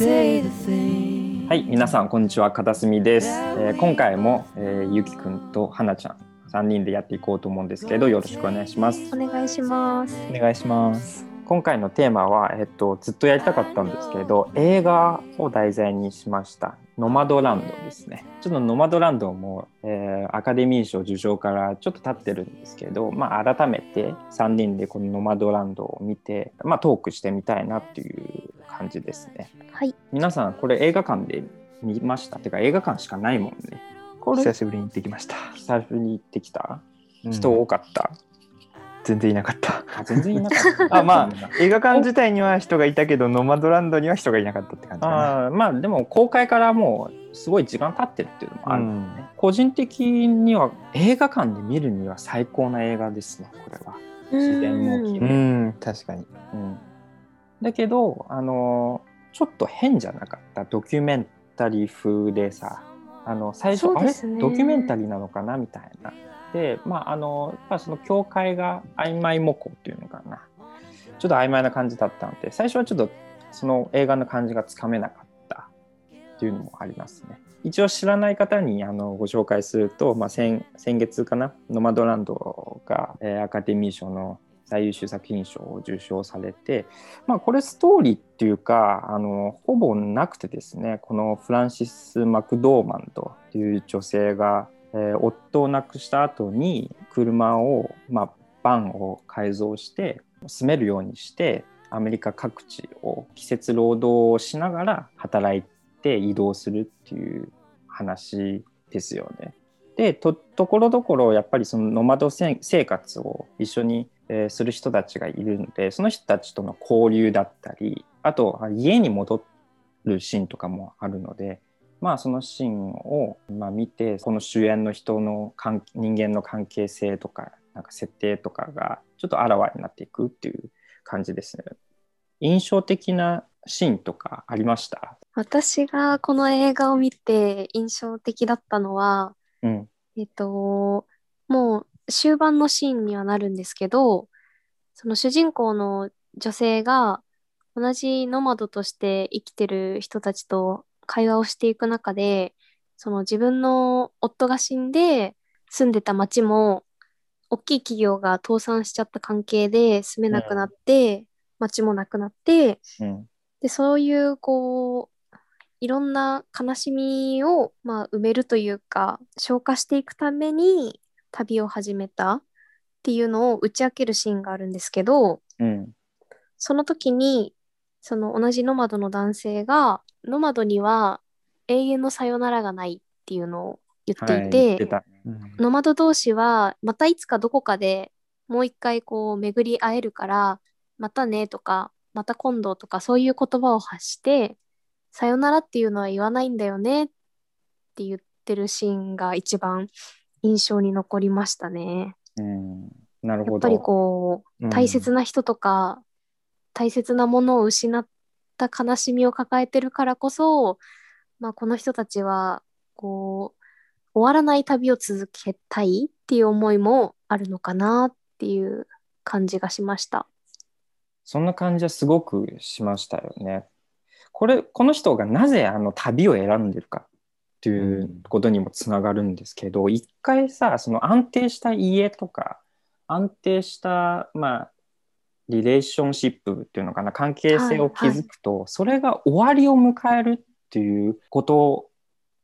say the thing はい、皆さんこんにちは、片隅です。えー今回も、えーゆきくんとはなちゃん3人でやっていこうと思うんですけど、よろしくお願いします。お願いします。お願いします。今回のテーマは、えっと、ずっとやりたかったんですけど、映画を題材にしました。ノマドランドですね。ちょっとノマドランドも、えーアカデミー賞受賞からちょっと経ってるんですけど、まあ、改めて3人でこのノマドランドを見て、まあ、トークしてみたいなっていう感じですね。はい。皆さん、これ映画館で見ました？てか映画館しかないもんね。これ久しぶりに行ってきました。久しぶりに行ってきた？うん人多かった、全然いなかった。あ全然いなかった あまあ映画館自体には人がいたけどノマドランドには人がいなかったって感じかな。あーまあでも公開からもうすごい時間経ってるっていうのもある、うん個人的には映画館で見るには最高な映画ですねこれは、自然も綺う麗ん確かに。うん、だけどあのちょっと変じゃなかった？ドキュメンタリー風でさあの最初、あれ？ドキュメンタリーなのかな？みたいな。でまああのやっぱその境界が曖昧模倣っていうのかな。ちょっと曖昧な感じだったので最初はちょっとその映画の感じがつかめなかったっていうのもありますね。一応知らない方にあのご紹介すると、まあ、先先月かな？ノマドランドが、えーアカデミー賞の最優秀作品賞を受賞されて、まあ、これストーリーっていうかあのほぼなくてですねこのフランシス・マクドーマンという女性が、えー夫を亡くした後に車を、まあ、バンを改造して住めるようにしてアメリカ各地を季節労働をしながら働いて移動するっていう話ですよね。でところどころやっぱりそのノマド生活を一緒に、えーする人たちがいるのでその人たちとの交流だったりあとあ家に戻るシーンとかもあるのでまあそのシーンを、まあ、見てこの主演の人の関人間の関係性とかなんか設定とかがちょっとあらわになっていくっていう感じですね。印象的なシーンとかありました？私がこの映画を見て印象的だったのは、うんえっと、もう終盤のシーンにはなるんですけど、その主人公の女性が同じノマドとして生きてる人たちと会話をしていく中で、その自分の夫が死んで住んでた町も大きい企業が倒産しちゃった関係で住めなくなって、町もなくなって、うん。でそういうこういろんな悲しみを、まあ、埋めるというか消化していくために旅を始めた？っていうのを打ち明けるシーンがあるんですけどうん。その時にその同じノマドの男性がノマドには永遠のさよならがないっていうのを言っていはいて、うん。ノマド同士はまたいつかどこかでもう一回こう巡り会えるからまたねとかまた今度とかそういう言葉を発してさよならっていうのは言わないんだよねって言ってるシーンが一番印象に残りましたね。うんなるほど。やっぱりこううん大切な人とか、大切なものを失った悲しみを抱えてるからこそ、まあ、この人たちはこう終わらない旅を続けたいっていう思いもあるのかなっていう感じがしました。そんな感じはすごくしましたよね。これこの人がなぜあの旅を選んでるかっていうことにもつながるんですけど、一回さその安定した家とか安定したまあリレーションシップっていうのかな関係性を築くと、それが終わりを迎えるっていうこと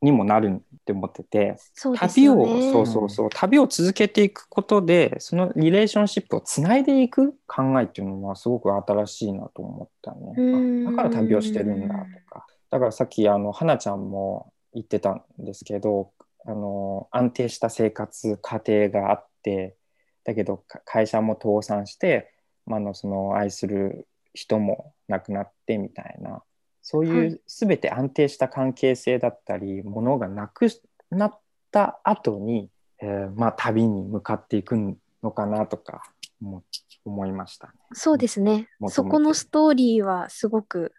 にもなるって思ってて。そうです旅を。そうそうそう旅を続けていくことでそのリレーションシップをつないでいく考えっていうのはすごく新しいなと思ったねだから旅をしてるんだとかだからさっきあの花ちゃんも言ってたんですけどあの安定した生活家庭があってだけどか会社も倒産して、まあ、あのその愛する人も亡くなってみたいなそうはいいう全て安定した関係性だったりものがなくなった後に、えーまあ旅に向かっていくのかなとか思思いましたね。そうですね。そこのストーリーはすごく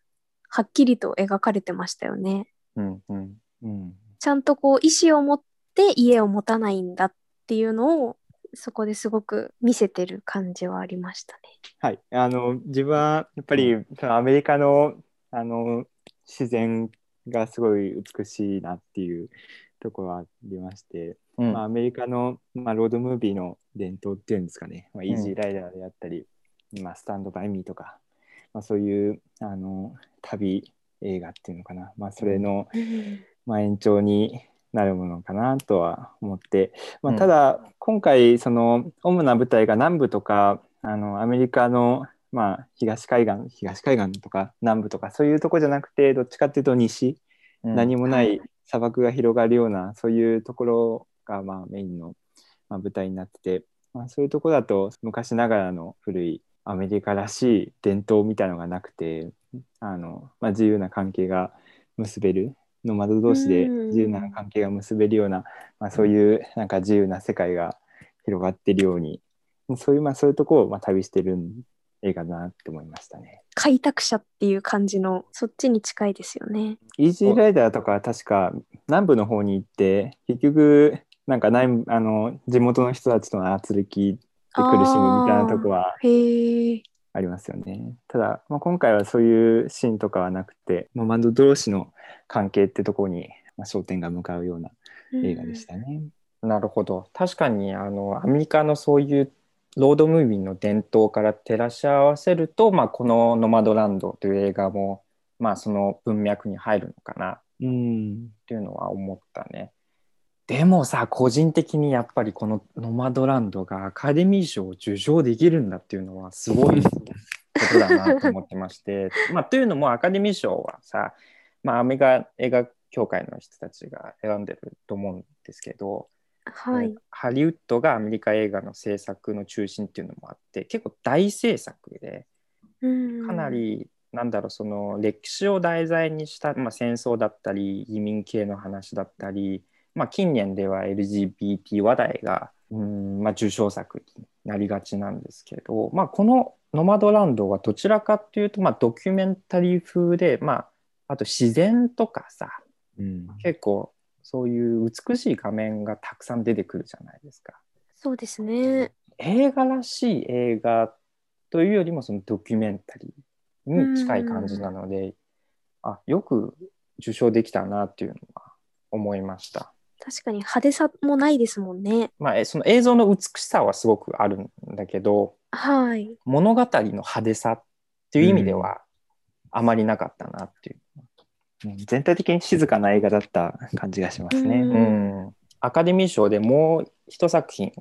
はっきりと描かれてましたよね。うんうんうん。ちゃんとこう意思を持って家を持たないんだっていうのをそこですごく見せてる感じはありましたね。はい、あの自分はやっぱりそのアメリカのあの自然がすごい美しいなっていうところはありまして、うん。まあ、アメリカの、まあ、ロードムービーの伝統っていうんですかね、まあ、イージーライダーであったり、まあ、スタンドバイミーとか、まあ、そういうあの旅映画っていうのかな、まあ、それの、まあ、延長になるものかなとは思って、まあ、うん。ただ今回その主な舞台が南部とかあのアメリカの、まあ、東海岸東海岸とか南部とかそういうとこじゃなくてどっちかっていうと西、うん。何もなはい。い砂漠が広がるようなそういうところがまあメインの、まあ、舞台になってて、まあ、そういうところだと昔ながらの古いアメリカらしい伝統みたいのがなくてあの、まあ、自由な関係が結べるノマド同士でうん自由な関係が結べるような、まあ、そういうなんか自由な世界が広がってるようにそういうまあそういうところをまあ旅してる映画だなって思いましたね。開拓者っていう感じのそっちに近いですよね。イージーライダーとかは確か南部の方に行って結局なんか南あの地元の人たちとの圧力で苦しむみたいなとこは。ありますよね。ただ、まあ、今回はそういうシーンとかはなくてノマド同士の関係ってところに、まあ、焦点が向かうような映画でしたね。なるほど確かにあのアメリカのそういうロードムービーの伝統から照らし合わせると、まあ、この「ノマドランド」という映画も、まあ、その文脈に入るのかなっうん、ていうのは思ったね。でもさ個人的にやっぱりこの「ノマドランド」がアカデミー賞を受賞できるんだっていうのはすごいことだなと思ってまして。まあ、というのもアカデミー賞はさ、まあ、アメリカ映画協会の人たちが選んでると思うんですけど、はい。ハリウッドがアメリカ映画の制作の中心っていうのもあって結構大制作でかなり、なんだろうその歴史を題材にした、まあ、戦争だったり移民系の話だったり、まあ、近年では LGBT 話題がうん、まあ、受賞作になりがちなんですけど、まあ、この「ノマドランド」はどちらかっていうと、まあ、ドキュメンタリー風で、まあ、あと自然とかさうん結構そういう美しい画面がたくさん出てくるじゃないですか。そうですね。映画らしい映画というよりもそのドキュメンタリーに近い感じなので、あよく受賞できたなっていうのは思いました。確かに派手さもないですもんね。まあ、えその映像の美しさはすごくあるんだけどはい。物語の派手さっていう意味ではあまりなかったなっていう。うん全体的に静かな映画だった感じがしますね。うんうん、アカデミー賞でもう一作品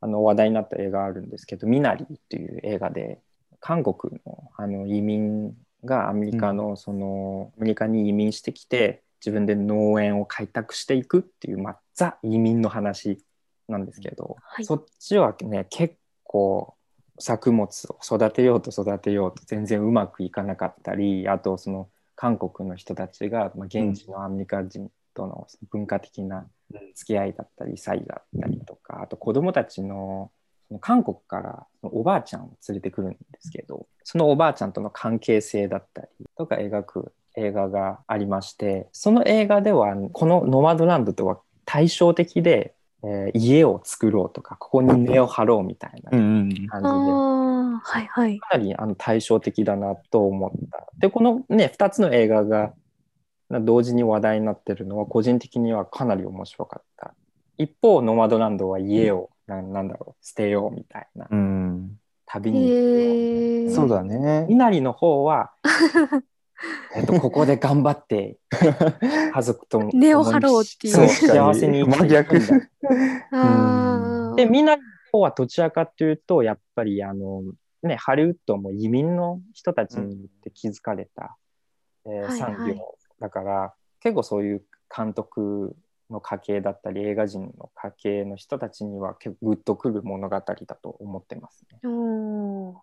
あの話題になった映画あるんですけど「ミナリー」っていう映画で韓国のあの移民がアメリカのその、アメリカに移民してきて自分で農園を開拓していくっていう、まあ、ザ移民の話なんですけど、はい。そっちはね結構作物を育てようと育てようと全然うまくいかなかったりあとその韓国の人たちが、まあ、現地のアメリカ人との文化的な付き合いだったり差異だったりとかあと子どもたちのその韓国からおばあちゃんを連れてくるんですけどそのおばあちゃんとの関係性だったりとか描く映画がありましてその映画ではこの「ノマドランド」とは対照的で、えー家を作ろうとかここに根を張ろうみたいなうんうんあ感じで。あ、はいはい。かなりあの対照的だなと思った。で、このね、2つの映画が同時に話題になってるのは、個人的にはかなり面白かった。一方、ノマドランドは家を、なんなんだろう、捨てようみたいな、うん旅に行くようへえ。そうだねみ。なりの方は、えっと、ここで頑張って、家族と根を張ろうっていう。そう幸せに生きていくんだ。ああ。で、みなりの方はどちらかというと、やっぱりあの、ね、ハリウッドも移民の人たちによって築かれた、えーはいはい。産業だから、結構そういう監督の家系だったり、映画人の家系の人たちには結構グッとくる物語だと思ってますね。おー。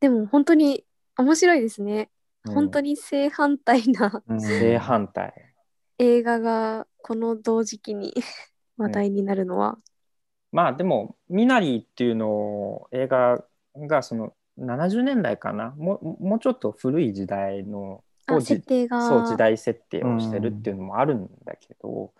でも本当に面白いですね。うん本当に正反対なうん 正反対。映画がこの同時期に話題になるのは。まあでも、ミナリーっていうのを映画がその70年代かな、もうもうちょっと古い時代の設定が。そう時代設定をしてるっていうのもあるんだけど、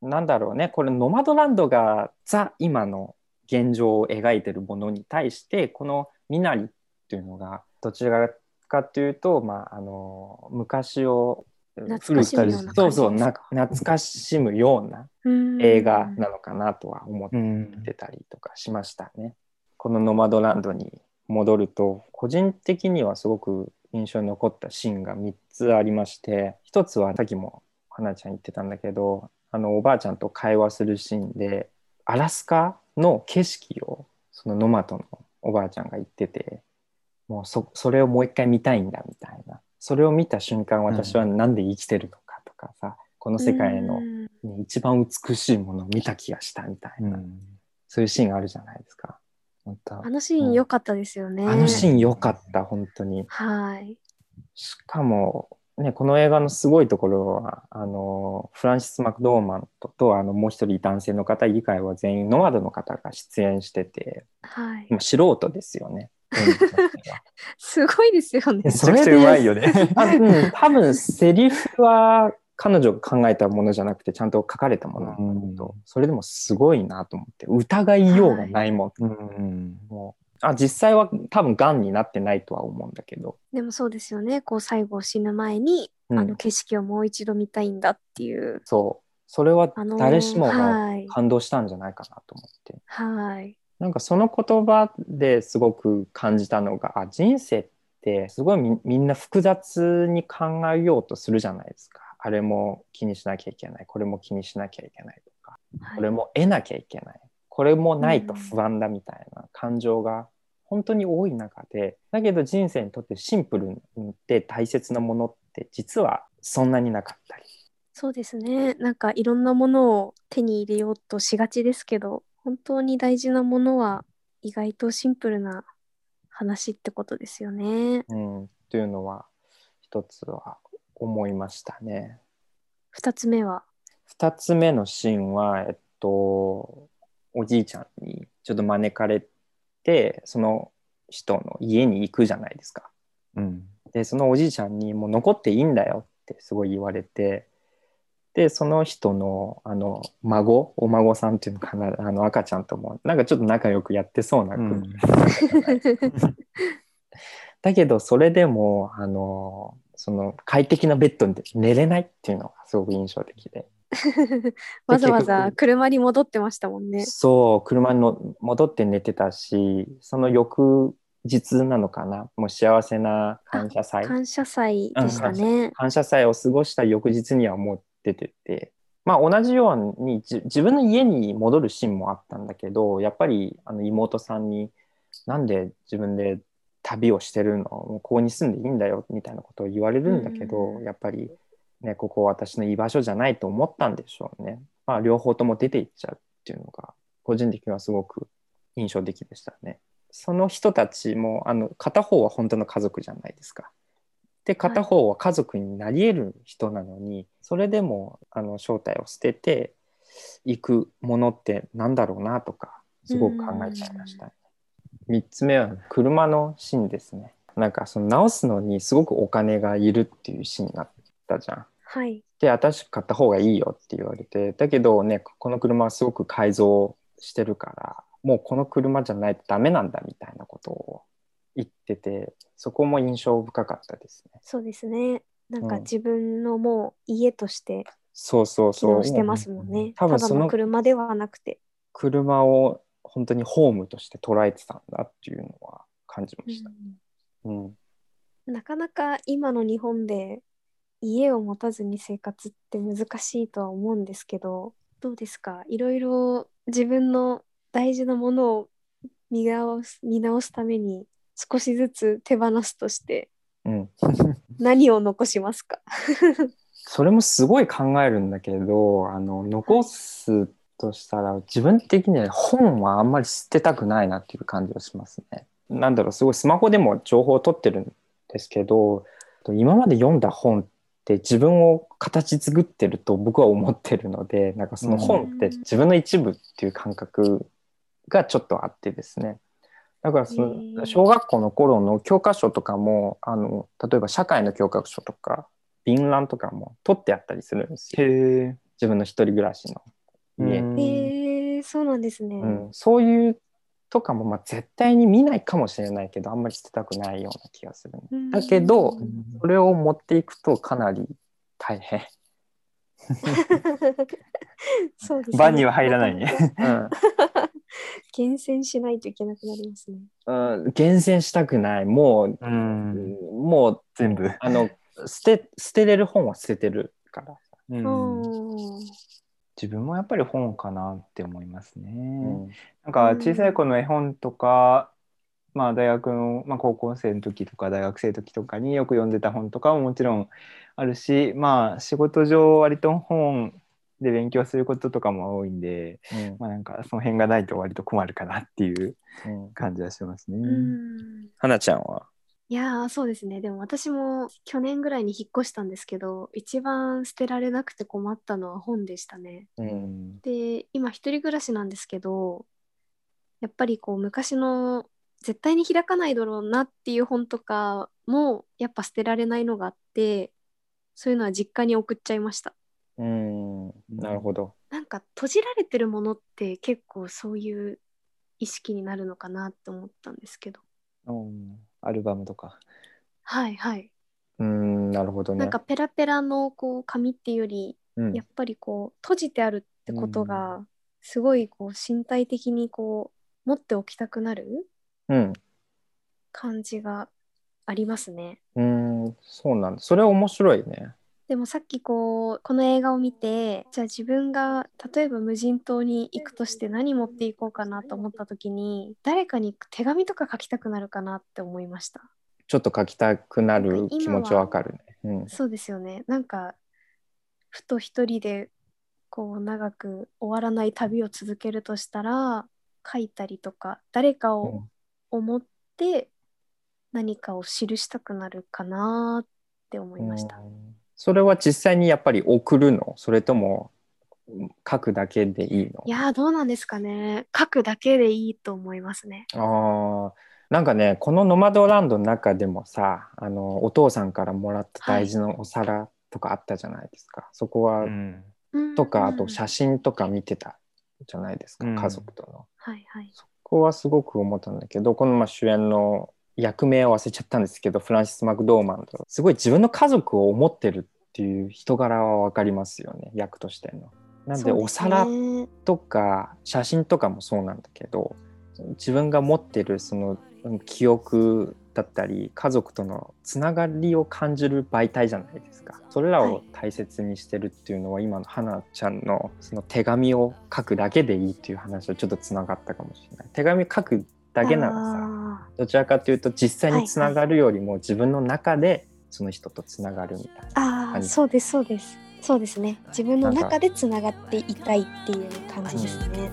なんだろうねこれノマドランドがザ今の現状を描いてるものに対してこの「ミナリ」っていうのがどちらかかっていうと、まあ、あの昔を懐かしむようなそうそうな懐かしむようなうん。映画なのかなとは思っうんてたりとかしましたね。このノマドランドに戻ると個人的にはすごく印象に残ったシーンが3つありまして1つはさっきも花ちゃん言ってたんだけどあのおばあちゃんと会話するシーンでアラスカの景色をそのノマドのおばあちゃんが言っててもうそそれをもう一回見たいんだみたいなそれを見た瞬間私はなんで生きてるのかとかさ、この世界の、うんね一番美しいものを見た気がしたみたいな、うんそういうシーンがあるじゃないですか。本当あのシーン良かったですよね。あのシーン良かった、本当に。はい。しかも、ね、この映画のすごいところは、あの、フランシス・マクドーマントと、あの、もう一人男性の方以外は全員ノマドの方が出演してて、はい。まあ、素人ですよね。すごいですよね。めちゃくちゃうまいよね。あうん、多分セリフは彼女が考えたものじゃなくてちゃんと書かれたものなんだけど、それでもすごいなと思って疑いようがないもん、うんもうあ実際は多分がんになってないとは思うんだけど、でもそうですよね。こう最後死ぬ前に、うんあの景色をもう一度見たいんだっていう。そうそれはあのー誰しもがはい。感動したんじゃないかなと思って、はい。なんかその言葉ですごく感じたのがあ人生ってすごいみみんな複雑に考えようとするじゃないですか。あれも気にしなきゃいけない。これも気にしなきゃいけないとか。はい。これも得なきゃいけない。これもないと不安だみたいな感情が本当に多い中でだけど人生にとってシンプルで大切なものって実はそんなになかったり。そうですね。なんかいろんなものを手に入れようとしがちですけど、本当に大事なものは意外とシンプルな話ってことですよね。うん、というのは一つは思いましたね。二つ目は、二つ目のシーンは、えっと、おじいちゃんにちょっと招かれてその人の家に行くじゃないですか。うんでそのおじいちゃんにもう残っていいんだよってすごい言われてでその人のあの孫お孫さんっていうのかなあの赤ちゃんともなんかちょっと仲良くやってそうな空気、だけどそれでもあのその快適なベッドで寝れないっていうのがすごく印象的で。わざわざ車に戻ってましたもんね。そう車にの戻って寝てたしその翌日なのかな。もう幸せな感謝祭。感謝祭でしたね。感謝祭を過ごした翌日にはもう出てて、まあ、同じようにじ自分の家に戻るシーンもあったんだけどやっぱりあの妹さんに「なんで自分で旅をしてるの？もうここに住んでいいんだよ」みたいなことを言われるんだけど、うんやっぱり、ね、ここは私の居場所じゃないと思ったんでしょうね。まあ、両方とも出ていっちゃうっていうのが個人的にはすごく印象的でしたね。その人たちもあの片方は本当の家族じゃないですか。で片方は家族になり得る人なのに、それでもあの正体を捨てていくものってなんだろうなとかすごく考えちゃいましたね。3つ目は車のシーンですね。なんかその直すのにすごくお金がいるっていうシーンがあったじゃん。はい。で新しく買った方がいいよって言われてだけどねこの車はすごく改造してるからもうこの車じゃないとダメなんだみたいなことを言っててそこも印象深かったですね。そうですね。なんかうん自分のもう家としてそうそう機そう能してますもんね。多分そのの車ではなくて。車を本当にホームとして捉えてたんだっていうのは感じました。うんなかなか今の日本で家を持たずに生活って難しいとは思うんですけどどうですか？いろいろ自分の大事なものを見直す見直すために少しずつ手放すとしてうん、何を残しますか？それもすごい考えるんだけどあの残すとしたら自分的には本はあんまり捨てたくないなっていう感じがしますね。なんだろうすごいスマホでも情報を取ってるんですけど今まで読んだ本って自分を形作ってると僕は思ってるのでなんかその本って自分の一部っていう感覚がちょっとあってですねだからその小学校の頃の教科書とかもあの例えば社会の教科書とか便覧とかも取ってあったりするんですよ。自分の一人暮らしの家。に、うん。えー、そうなんですね。うん。そういうとかもまあ絶対に見ないかもしれないけどあんまり捨てたくないような気がする、うん。だけどうん。それを持っていくとかなり大変、そうですね。番には入らないね。うん厳選しないといけなくなりますね。うん、厳選したくないもう、うん。もう全部。あの捨て捨てれる本は捨ててるから、ううんん。自分もやっぱり本かなって思いますね。うんなんか小さい子の絵本とか、まあ大学の、まあ、高校生の時とか大学生の時とかによく読んでた本とかももちろんあるしまあ仕事上割と本で勉強することとかも多いんで、うん。まあなんかその辺がないと割と困るかなっていううん。感じはしますね。うん。花ちゃんは？いやーそうですね。でも私も去年ぐらいに引っ越したんですけど一番捨てられなくて困ったのは本でしたね。ううんん。で今一人暮らしなんですけどやっぱりこう昔の絶対に開かないだろうなっていう本とかもやっぱ捨てられないのがあってそういうのは実家に送っちゃいました。うんなるほど。なんか閉じられてるものって結構そういう意識になるのかなって思ったんですけど。うん。アルバムとか。はいはい、うんなるほどね。なんかペラペラのこう紙っていうよりうん。やっぱりこう閉じてあるってことがすごいこう身体的にこう持っておきたくなるうん。感じがありますね。うんそうなんだ。それは面白いねでもさっきこうこの映画を見てじゃあ自分が例えば無人島に行くとして何持っていこうかなと思った時に誰かに手紙とか書きたくなるかなって思いました。ちょっと書きたくなる気持ちはわかるねうんそうですよね。なんかふと一人でこう長く終わらない旅を続けるとしたら書いたりとか誰かを思って何かを記したくなるかなって思いました。うんそれは実際にやっぱり送るの？それとも書くだけでいいの？いやーどうなんですかね。書くだけでいいと思いますね。あー。なんかねこのノマドランドの中でもさあのお父さんからもらった大事なお皿とかあったじゃないですか、そこは、うん。とかあと真写真とか見てたじゃないですか、うん。家族との。はいはい。そこはすごく思ったんだけどこのまあ主演の役名を忘れちゃったんですけどフランシス・マクドーマンドすごい自分の家族を思ってるっていう人柄は分かりますよね役としての。なんでお皿ね、とか写真とかもそうなんだけど自分が持ってるそのうん記憶だったり家族とのつながりを感じる媒体じゃないですか。それらを大切にしてるっていうのは、今の花ちゃんのその手紙を書くだけでいいっていう話とちょっとつながったかもしれない。手紙書くだけならさあどちらかというと実際につながるよりも自分の中でその人とつながるみたいな。ーあー何そうですそうです。そうですね。自分の中でつながっていたいっていう感じですね。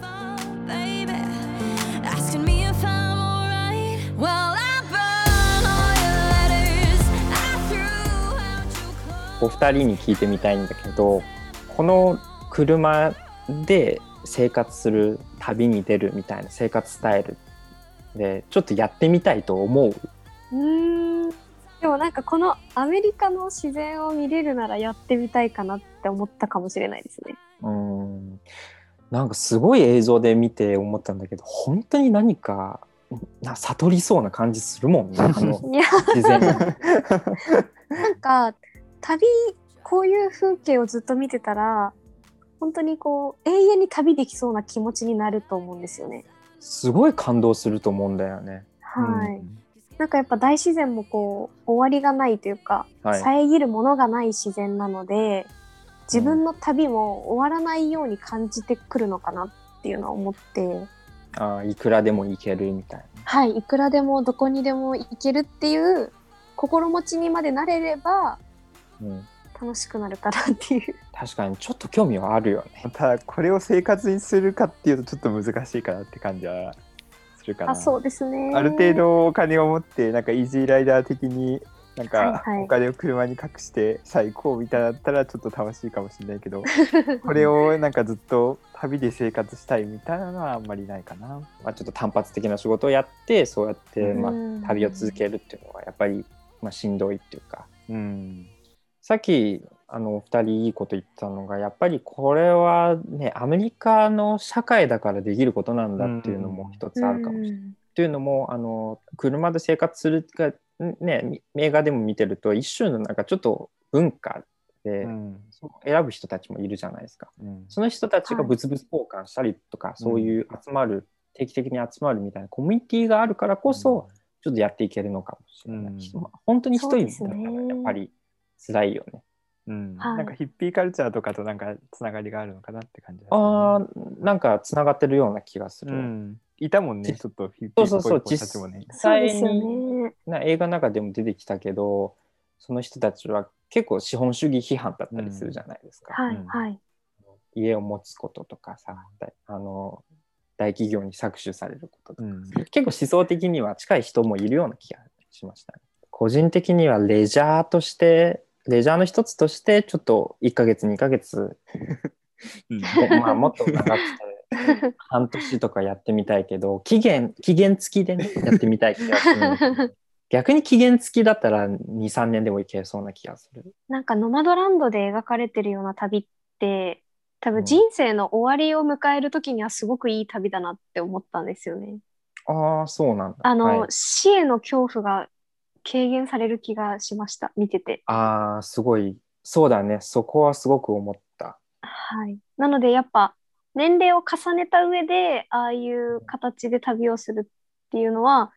お二人に聞いてみたいんだけどこの車で生活する旅に出るみたいな生活スタイルでちょっとやってみたいと思ううーん。でもなんかこのアメリカの自然を見れるならやってみたいかなって思ったかもしれないですね。うんなんかすごい映像で見て思ったんだけど本当に何かな悟りそうな感じするもんね あの自然がなんか旅こういう風景をずっと見てたら本当にこう永遠に旅できそうな気持ちになると思うんですよね。すごい感動すると思うんだよね。はい。なんかやっぱ大自然もこう終わりがないというか、はい遮るものがない自然なので自分の旅も終わらないように感じてくるのかなっていうのは思ってああいくらでも行けるみたいな。はいいくらでもどこにでも行けるっていう心持ちにまでなれればうん、楽しくなるかなっていう。確かにちょっと興味はあるよね。ただこれを生活にするかっていうとちょっと難しいかなって感じはするかな。あそうですね。ある程度お金を持ってなんかイージーライダー的になんかお金を車に隠して最高みたいだったらちょっと楽しいかもしれないけど これをなんかずっと旅で生活したいみたいなのはあんまりないかな。まあ、ちょっと単発的な仕事をやってそうやって、まうんあ、旅を続けるっていうのはやっぱり、まあ、しんどいっていうかうん。さっきあのお二人いいこと言ったのがやっぱりこれはねアメリカの社会だからできることなんだっていうのも一つあるかもしれない。っていうのもあの車で生活するがね映画でも見てると一種のなんかちょっと文化で、うん。選ぶ人たちもいるじゃないですか。うん。その人たちが物々交換したりとか、そういう集まる、定期的に集まるみたいなコミュニティがあるからこそ、ちょっとやっていけるのかもしれない。本当に一人だったらやっぱり辛いよね。うんはいなんかヒッピーカルチャーとかとなんかつながりがあるのかなって感じだねああ、なんかつながってるような気がする。うん、いたもんねじちょっとヒッピーっぽいそうそうそう子たちもね実際にね。な映画の中でも出てきたけど、その人たちは結構資本主義批判だったりするじゃないですか。はいうんはい。家を持つこととかさ、だあの大企業に搾取されることとか、うん結構思想的には近い人もいるような気がしましたね。個人的にはレジャーとしてレジャーの一つとしてちょっと1ヶ月2ヶ月、うんまあ、もっと長くて 半年とかやってみたいけど期限期限付きでねやってみたい気がする 逆に期限付きだったら23年でもいけそうな気がする。なんかノマドランドで描かれてるような旅って、多うん分人生の終わりを迎える時にはすごくいい旅だなって思ったんですよね。ああそうなんだ。あの、はい死への恐怖が軽減される気がしました。見てて。ああすごいそうだねそこはすごく思った。はい。なのでやっぱ年齢を重ねた上でああいう形で旅をするっていうのは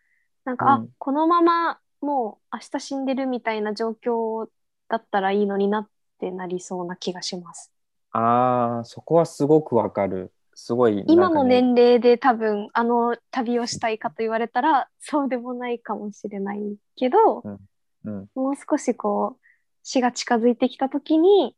なんか、うんあこのままもう明日死んでるみたいな状況だったらいいのになってなりそうな気がします。ああそこはすごくわかる。すごいね、今の年齢で多分あの旅をしたいかと言われたらそうでもないかもしれないけど、うん。もう少しこう死が近づいてきた時に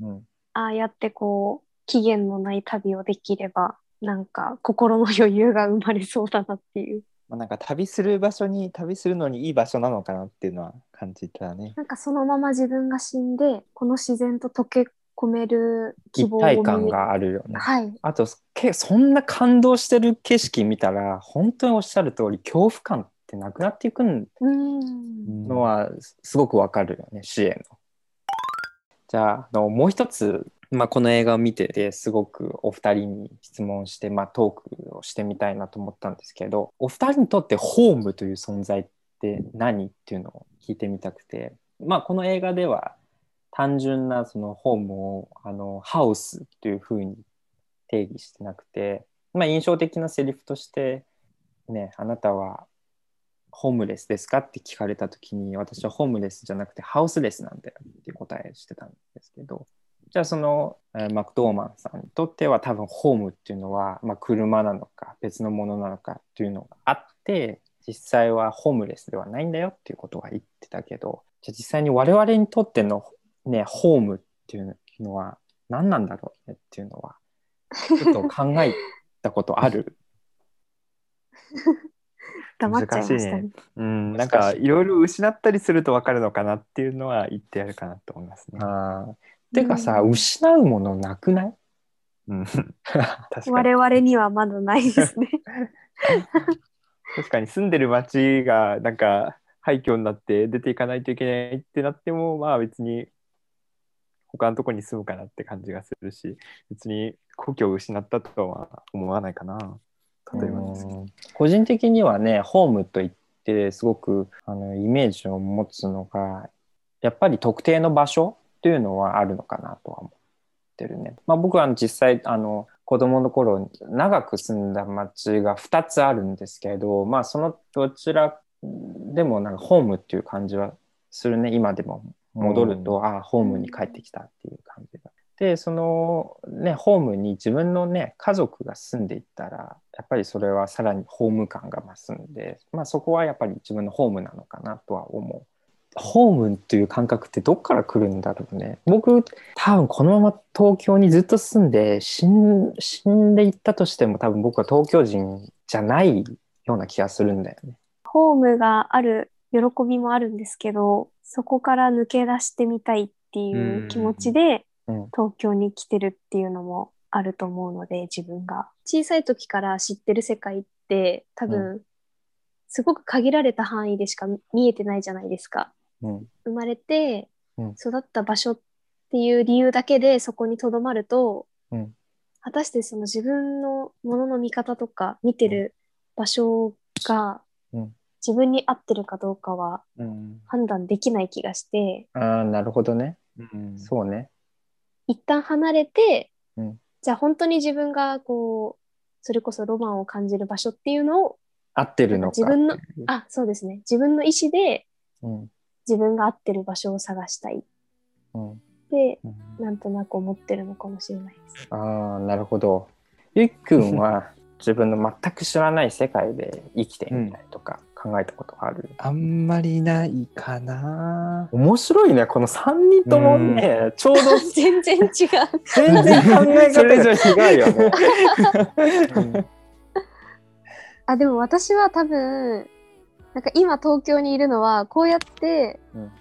うん。ああやってこう期限のない旅をできればなんか心の余裕が生まれそうだなっていう。まあ、なんか旅する場所に旅するのにいい場所なのかなっていうのは感じたね。なんかそのまま自分が死んでこの自然と溶け込める希一望を体感があるよね。はいあとけそんな感動してる景色見たら本当におっしゃる通り恐怖感ってなくなっていくのはすすごくわかるよね死への。じゃああのもう一つ、まあ、この映画を見ててすごくお二人に質問して、まあ、トークをしてみたいなと思ったんですけどお二人にとってホームという存在って何っていうのを聞いてみたくて、まあ、この映画では単純なそのホームをあのハウスというふうに定義してなくて、まあ、印象的なセリフとして、ね、あなたはホームレスですかって聞かれた時に私はホームレスじゃなくてハウスレスなんだよっていう答えしてたんですけどじゃあその、えマクドーマンさんにとっては多分ホームっていうのは、まあ、車なのか別のものなのかっていうのがあって実際はホームレスではないんだよっていうことは言ってたけどじゃあ実際に我々にとっての、ね、ホームっていうのは何なんだろうねっていうのはちょっと考えたことある？黙っちゃいましたね。うん、なんかいろいろ失ったりすると分かるのかなっていうのは言ってやるかなと思いますね。あー。てかさ、うん。失うものなくない？うん、確かに。我々にはまだないですね。確かに住んでる町がなんか廃墟になって出ていかないといけないってなってもまあ別に他のとこに住むかなって感じがするし別に故郷を失ったとは思わないかな。例えばですけど。うん。個人的にはねホームといってすごくあのイメージを持つのがやっぱり特定の場所っていうのはあるのかなとは思ってるね。まあ、僕は実際あの子供の頃長く住んだ町が2つあるんですけど、まあ、そのどちらでもなんかホームっていう感じはするね今でも。戻ると、ああホームに帰ってきたっていう感じが。でそのねホームに自分のね家族が住んでいったらやっぱりそれはさらにホーム感が増すんで、まあ、そこはやっぱり自分のホームなのかなとは思う。ホームっていう感覚ってどっから来るんだろうね。僕多分このまま東京にずっと住んで死ん死んでいったとしても多分僕は東京人じゃないような気がするんだよね。ホームがある喜びもあるんですけど、そこから抜け出してみたいっていう気持ちでうん。東京に来てるっていうのもあると思うので、自分が。小さい時から知ってる世界って多分、すごく限られた範囲でしか見えてないじゃないですか。うん。生まれてうん。育った場所っっていう理由だけでそこにとどまると、うん。果たしてその自分のものの見方とか見てる場所がうん自分に合ってるかどうかはうん判断できない気がして、ああ、なるほどね。うんそうね。一旦離れて、うんじゃあ本当に自分がこう、それこそロマンを感じる場所っていうのを、合ってるのか。自分のあ、そうですね。自分の意思でうん。自分が合ってる場所を探したいうん。って、うんなんとなく思ってるのかもしれないです。ああ、なるほど。ゆっくんは 自分の全く知らない世界で生きてみたいとか考えたことある、あんまりないかな。面白いね。この3人ともね、ちょうど 全然違う。全然考え方が違うよね。うんあ、でも私は多分、なんか今東京にいるのは、こうやってうん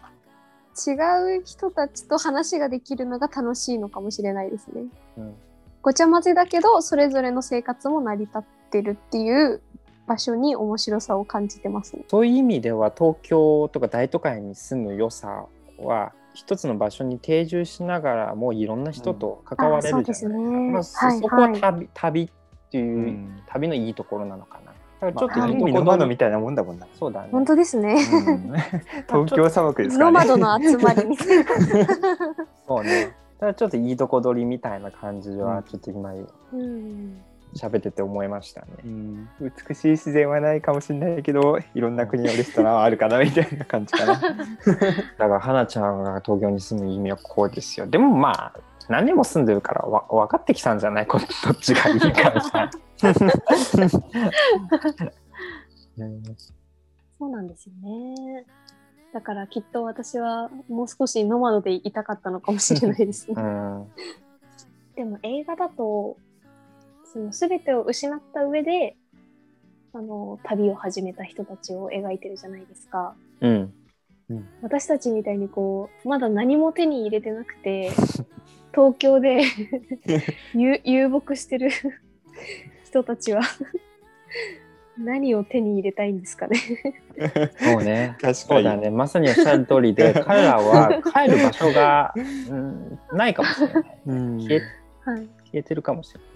違う人たちと話ができるのが楽しいのかもしれないですね。うんごちゃ混ぜだけど、それぞれの生活も成り立ってるっていう場所に面白さを感じてますね。そういう意味では東京とか大都会に住む良さは一つの場所に定住しながらもういろんな人と関われるじゃないですか。あそうですねまあそはいそこははい旅旅っていう、うん旅のいいところなのかな。だからちょっとまあいいとこ海の窓みたいなもんだもんな。そうだね。本当ですね。うん 東京砂漠ですからね。ロマドの集まりみたいな。そうね。ただちょっといいとこ取りみたいな感じはちょっと今うん喋ってて思いましたね。うん美しい自然はないかもしれないけどいろんな国のレストランはあるかなみたいな感じかな。だから花ちゃんが東京に住む意味はこうですよ。でもまあ何年も住んでるからわ分かってきたんじゃない？こどっちがいいかみたいな。う んそうなんですよね。だからきっと私はもう少しノマドでいたかったのかもしれないですね。うんでも映画だとその全てを失った上であの旅を始めた人たちを描いてるじゃないですか。うん私たちみたいにこうまだ何も手に入れてなくて 東京で 遊遊牧してる 人たちは何を手に入れたいんですかね。そうね。確かに。そうだね。まさにおっしゃる通りで彼らは帰る場所が、うん、ないかもしれない。うん消えはい、消えてるかもしれない。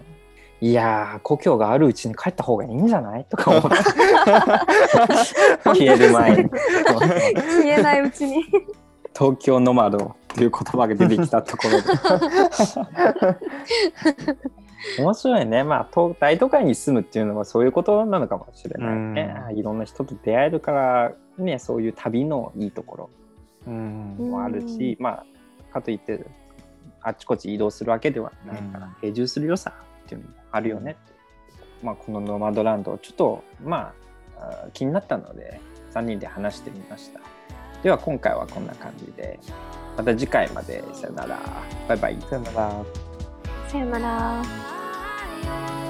いやー故郷があるうちに帰った方がいいんじゃない？とか思って 消える前に。消えないうちに。東京ノマドっていう言葉が出てきたところで。面白いね。まあ東大都会に住むっていうのはそういうことなのかもしれないね、うん。いろんな人と出会えるからねそういう旅のいいところうん。もあるし、まあかといってあっちこっち移動するわけではないから、うん。定住する良さっていうのもあるよね。って、まあ、このノマドランドちょっとまあ気になったので3人で話してみました。では今回はこんな感じでまた次回まで。さよなら。バイバイ。さよなら。さよなら。